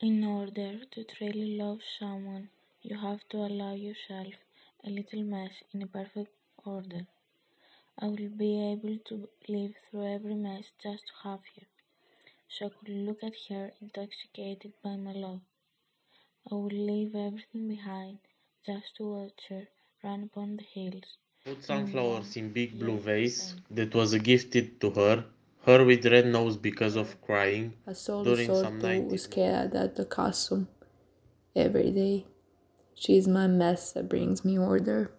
In order to truly love someone, you have to allow yourself a little mess in a perfect order. I will be able to live through every mess just to have you, so I could look at her intoxicated by my love. I would leave everything behind just to watch her run upon the hills. Put sunflowers in big blue vase that was gifted to her, her with red nose because of crying a solo during some sorto 90s. scared at the castle every day. She's my mess that brings me order.